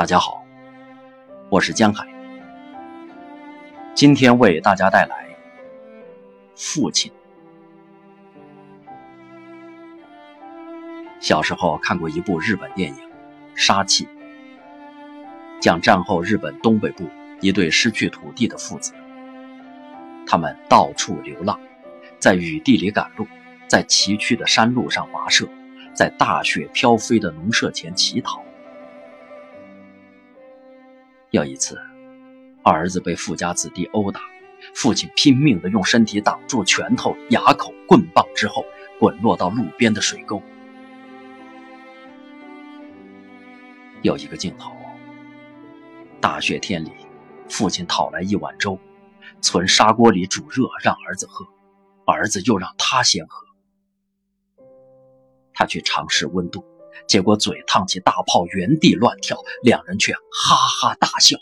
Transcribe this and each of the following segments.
大家好，我是江海，今天为大家带来《父亲》。小时候看过一部日本电影《杀气》，讲战后日本东北部一对失去土地的父子，他们到处流浪，在雨地里赶路，在崎岖的山路上跋涉，在大雪飘飞的农舍前乞讨。有一次，儿子被富家子弟殴打，父亲拼命地用身体挡住拳头、牙口、棍棒之后，滚落到路边的水沟。有一个镜头，大雪天里，父亲讨来一碗粥，存砂锅里煮热让儿子喝，儿子又让他先喝。他去尝试温度。结果嘴烫起大泡，原地乱跳，两人却哈哈大笑。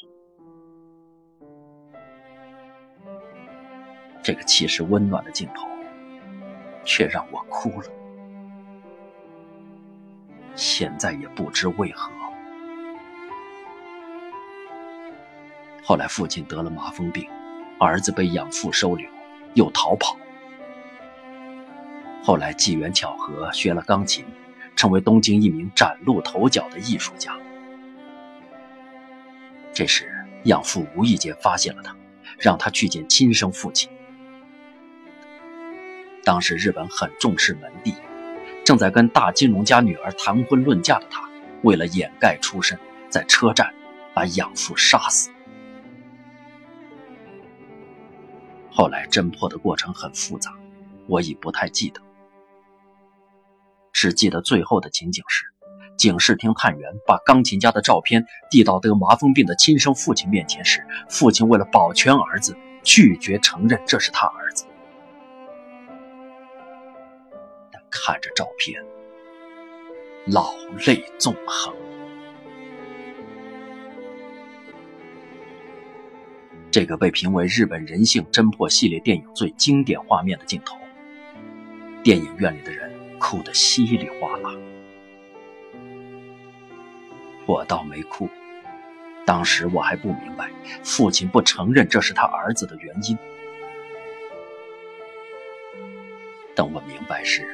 这个其实温暖的镜头，却让我哭了。现在也不知为何。后来父亲得了麻风病，儿子被养父收留，又逃跑。后来机缘巧合，学了钢琴。成为东京一名崭露头角的艺术家。这时，养父无意间发现了他，让他去见亲生父亲。当时日本很重视门第，正在跟大金融家女儿谈婚论嫁的他，为了掩盖出身，在车站把养父杀死。后来侦破的过程很复杂，我已不太记得。只记得最后的情景是，警视厅探员把钢琴家的照片递到得麻风病的亲生父亲面前时，父亲为了保全儿子，拒绝承认这是他儿子。但看着照片，老泪纵横。这个被评为日本人性侦破系列电影最经典画面的镜头，电影院里的人。哭得稀里哗啦，我倒没哭。当时我还不明白父亲不承认这是他儿子的原因。等我明白时，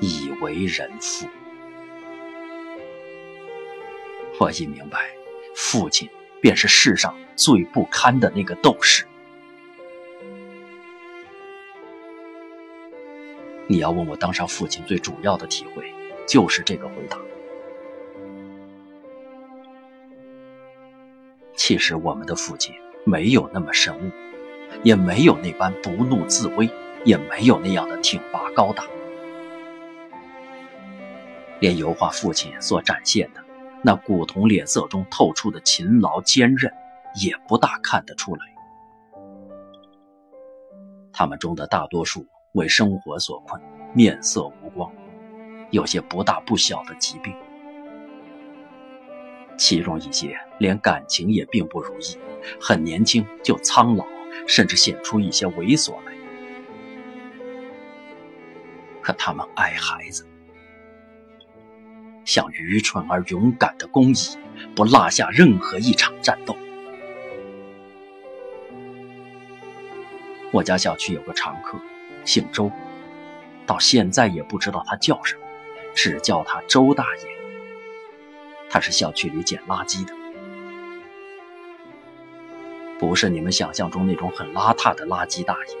已为人父。我已明白，父亲便是世上最不堪的那个斗士。你要问我当上父亲最主要的体会，就是这个回答。其实我们的父亲没有那么神武，也没有那般不怒自威，也没有那样的挺拔高大，连油画父亲所展现的那古铜脸色中透出的勤劳坚韧，也不大看得出来。他们中的大多数。为生活所困，面色无光，有些不大不小的疾病，其中一些连感情也并不如意，很年轻就苍老，甚至显出一些猥琐来。可他们爱孩子，像愚蠢而勇敢的公蚁，不落下任何一场战斗。我家小区有个常客。姓周，到现在也不知道他叫什么，只叫他周大爷。他是小区里捡垃圾的，不是你们想象中那种很邋遢的垃圾大爷。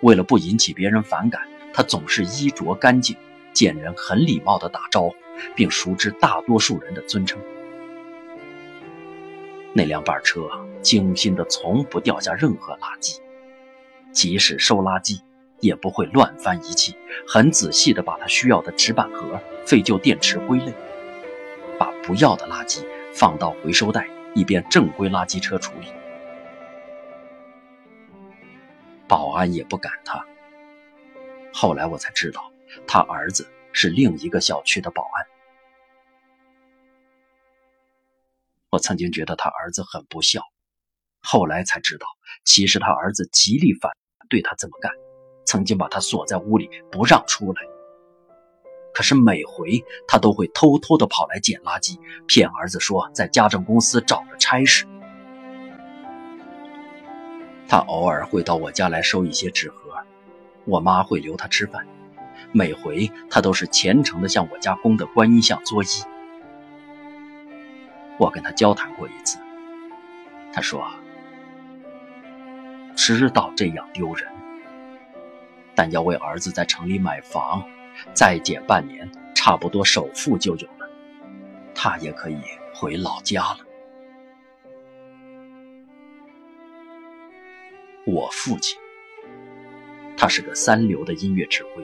为了不引起别人反感，他总是衣着干净，见人很礼貌地打招呼，并熟知大多数人的尊称。那辆板车精心的，从不掉下任何垃圾，即使收垃圾。也不会乱翻仪器，很仔细地把他需要的纸板盒、废旧电池归类，把不要的垃圾放到回收袋，以便正规垃圾车处理。保安也不赶他。后来我才知道，他儿子是另一个小区的保安。我曾经觉得他儿子很不孝，后来才知道，其实他儿子极力反对他这么干。曾经把他锁在屋里不让出来，可是每回他都会偷偷的跑来捡垃圾，骗儿子说在家政公司找了差事。他偶尔会到我家来收一些纸盒，我妈会留他吃饭。每回他都是虔诚的向我家供的观音像作揖。我跟他交谈过一次，他说：“知道这样丢人，但要为儿子在城里买房。”再减半年，差不多首付就有了，他也可以回老家了。我父亲，他是个三流的音乐指挥，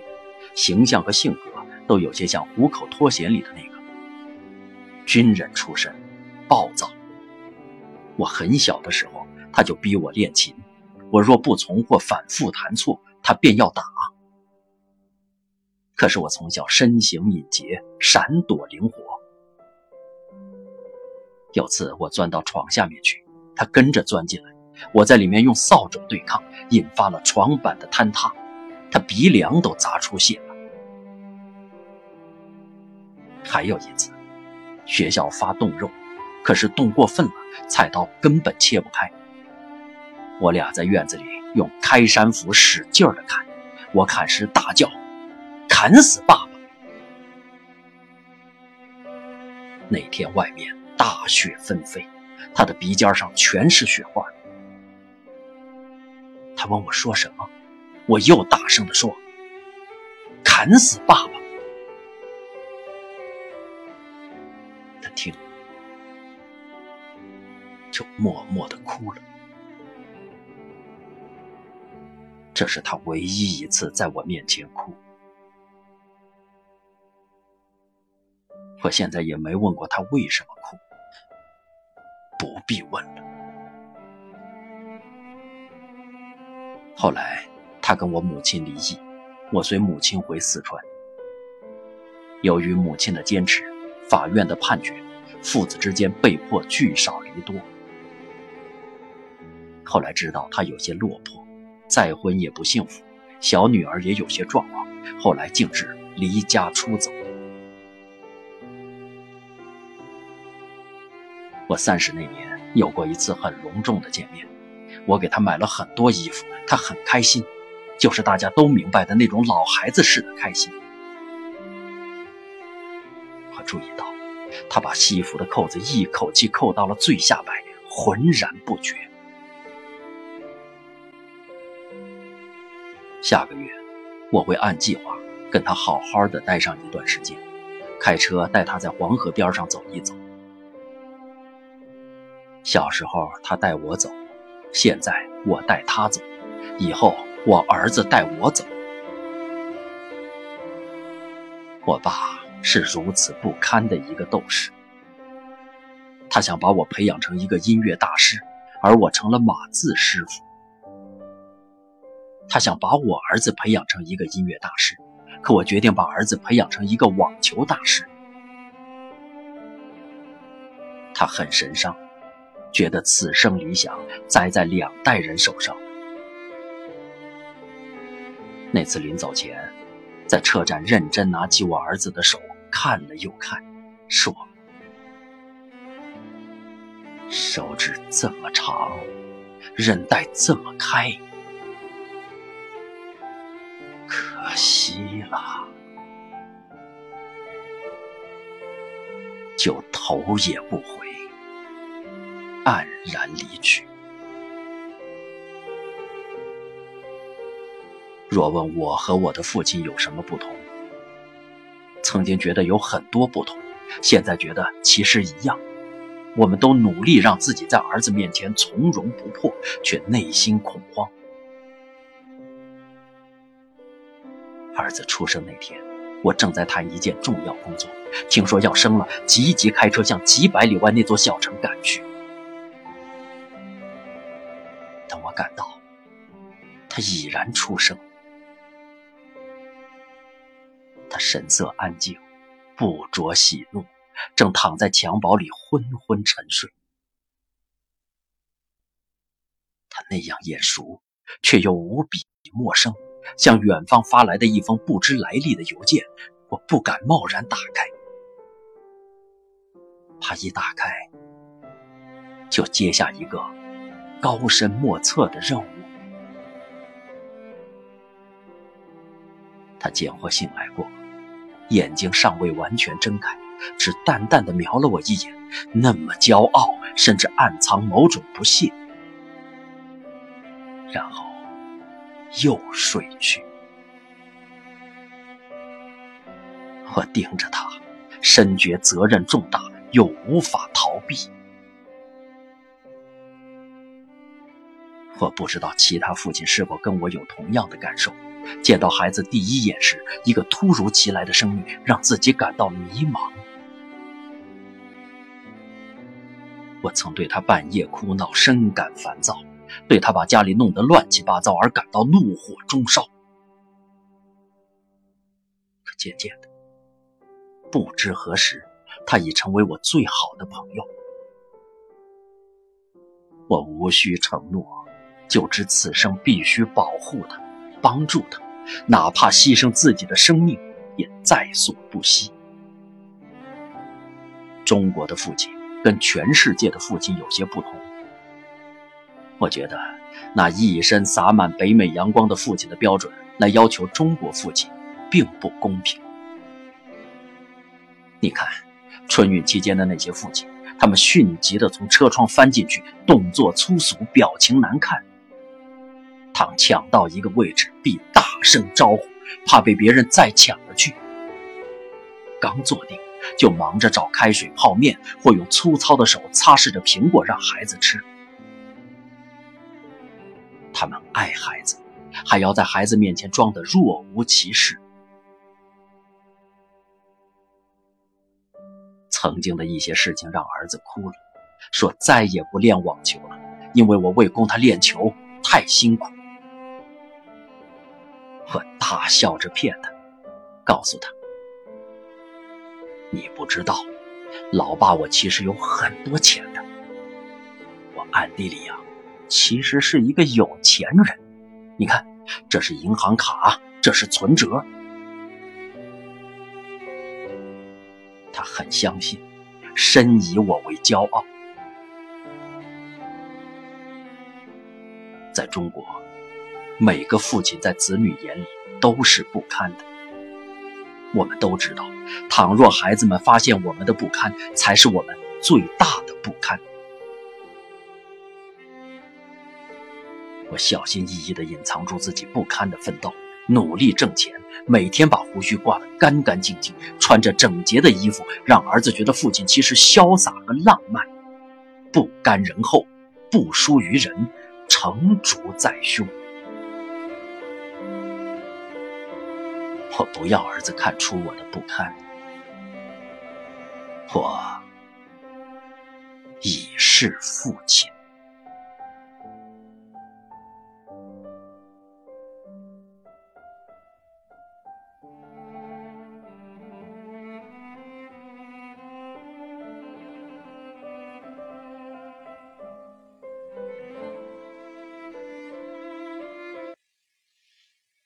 形象和性格都有些像《虎口脱险》里的那个军人出身，暴躁。我很小的时候，他就逼我练琴，我若不从或反复弹错，他便要打。可是我从小身形敏捷，闪躲灵活。有次我钻到床下面去，他跟着钻进来，我在里面用扫帚对抗，引发了床板的坍塌，他鼻梁都砸出血了。还有一次，学校发冻肉，可是冻过分了，菜刀根本切不开。我俩在院子里用开山斧使劲的砍，我砍时大叫。砍死爸爸！那天外面大雪纷飞，他的鼻尖上全是雪花。他问我说什么，我又大声的说：“砍死爸爸！”他听，就默默的哭了。这是他唯一一次在我面前哭。我现在也没问过他为什么哭，不必问了。后来他跟我母亲离异，我随母亲回四川。由于母亲的坚持，法院的判决，父子之间被迫聚少离多。后来知道他有些落魄，再婚也不幸福，小女儿也有些状况，后来竟至离家出走。我三十那年有过一次很隆重的见面，我给他买了很多衣服，他很开心，就是大家都明白的那种老孩子似的开心。我注意到，他把西服的扣子一口气扣到了最下摆，浑然不觉。下个月，我会按计划跟他好好的待上一段时间，开车带他在黄河边上走一走。小时候他带我走，现在我带他走，以后我儿子带我走。我爸是如此不堪的一个斗士，他想把我培养成一个音乐大师，而我成了码字师傅。他想把我儿子培养成一个音乐大师，可我决定把儿子培养成一个网球大师。他很神伤。觉得此生理想栽在两代人手上。那次临走前，在车站认真拿起我儿子的手看了又看，说：“手指这么长，韧带这么开，惜了，就头也不回。”黯然离去。若问我和我的父亲有什么不同，曾经觉得有很多不同，现在觉得其实一样。我们都努力让自己在儿子面前从容不迫，却内心恐慌。儿子出生那天，我正在谈一件重要工作，听说要生了，急急开车向几百里外那座小城赶去。等我赶到，他已然出生。他神色安静，不着喜怒，正躺在襁褓里昏昏沉睡。他那样眼熟，却又无比陌生，向远方发来的一封不知来历的邮件，我不敢贸然打开，怕一打开就接下一个高深莫测的任务。他见或醒来过，眼睛尚未完全睁开，只淡淡的瞄了我一眼，那么骄傲，甚至暗藏某种不屑，然后又睡去。我盯着他，深觉责任重大，又无法逃避。我不知道其他父亲是否跟我有同样的感受。见到孩子第一眼时，一个突如其来的生命让自己感到迷茫。我曾对他半夜哭闹深感烦躁，对他把家里弄得乱七八糟而感到怒火中烧。可渐渐的，不知何时，他已成为我最好的朋友。我无需承诺，就知此生必须保护他，帮助他，哪怕牺牲自己的生命也在所不惜。中国的父亲跟全世界的父亲有些不同。我觉得，那一身洒满北美阳光的父亲的标准来要求中国父亲，并不公平。你看，春运期间的那些父亲，他们迅疾地从车窗翻进去，动作粗俗，表情难看。倘抢到一个位置，必大声招呼，怕被别人再抢了去。刚坐定，就忙着找开水泡面，或用粗糙的手擦拭着苹果让孩子吃。他们爱孩子，还要在孩子面前装得若无其事。曾经的一些事情让儿子哭了，说再也不练网球了，因为我为供他练球太辛苦。我大笑着骗他，告诉他：“你不知道，老爸我其实有很多钱的。我暗地里呀，其实是一个有钱人。你看，这是银行卡，这是存折。”他很相信，深以我为骄傲。在中国，每个父亲在子女眼里都是不堪的。我们都知道，倘若孩子们发现我们的不堪，才是我们最大的不堪。我小心翼翼地隐藏住自己不堪的奋斗。努力挣钱，每天把胡须刮得干干净净，穿着整洁的衣服，让儿子觉得父亲其实潇洒和浪漫，不甘人后，不输于人，成竹在胸。我不要儿子看出我的不堪，我已是父亲。